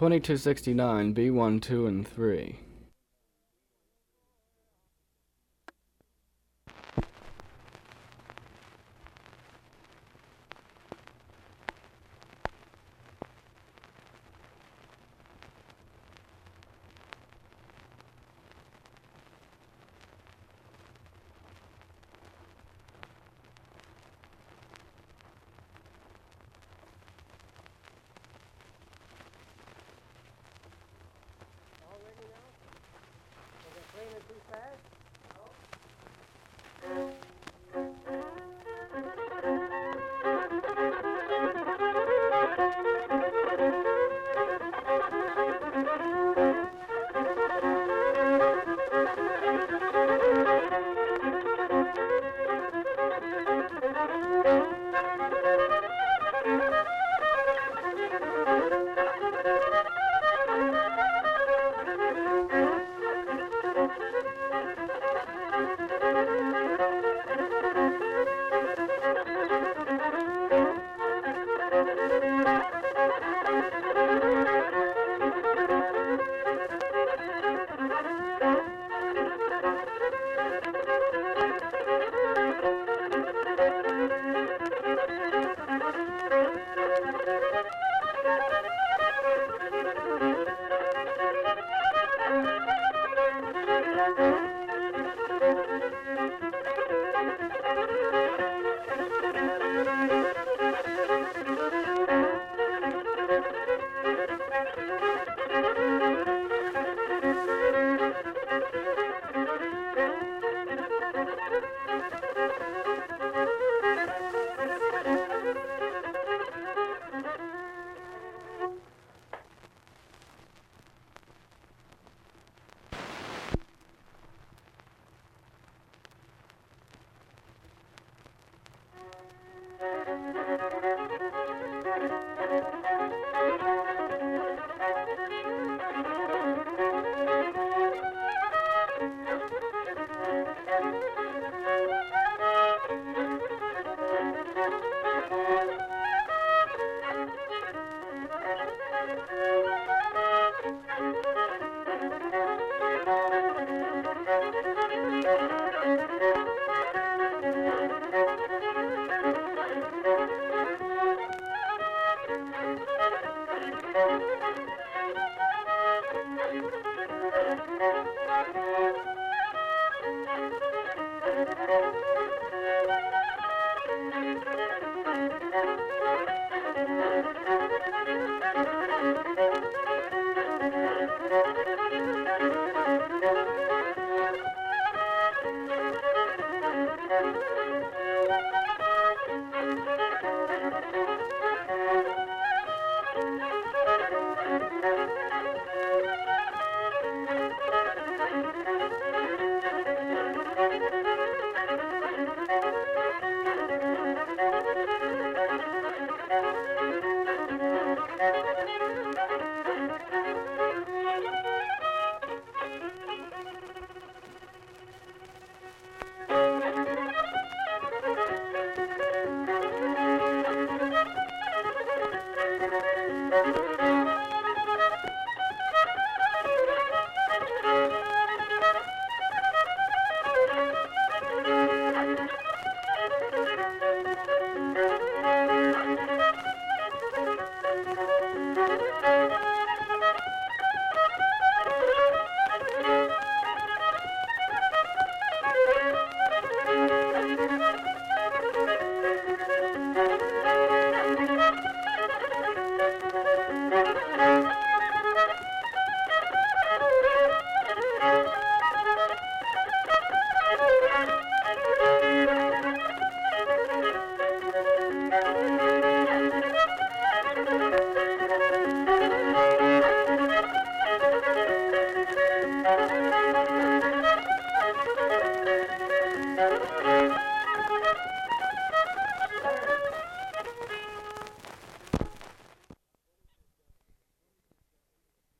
2269, B1, 2, and 3. Cleaning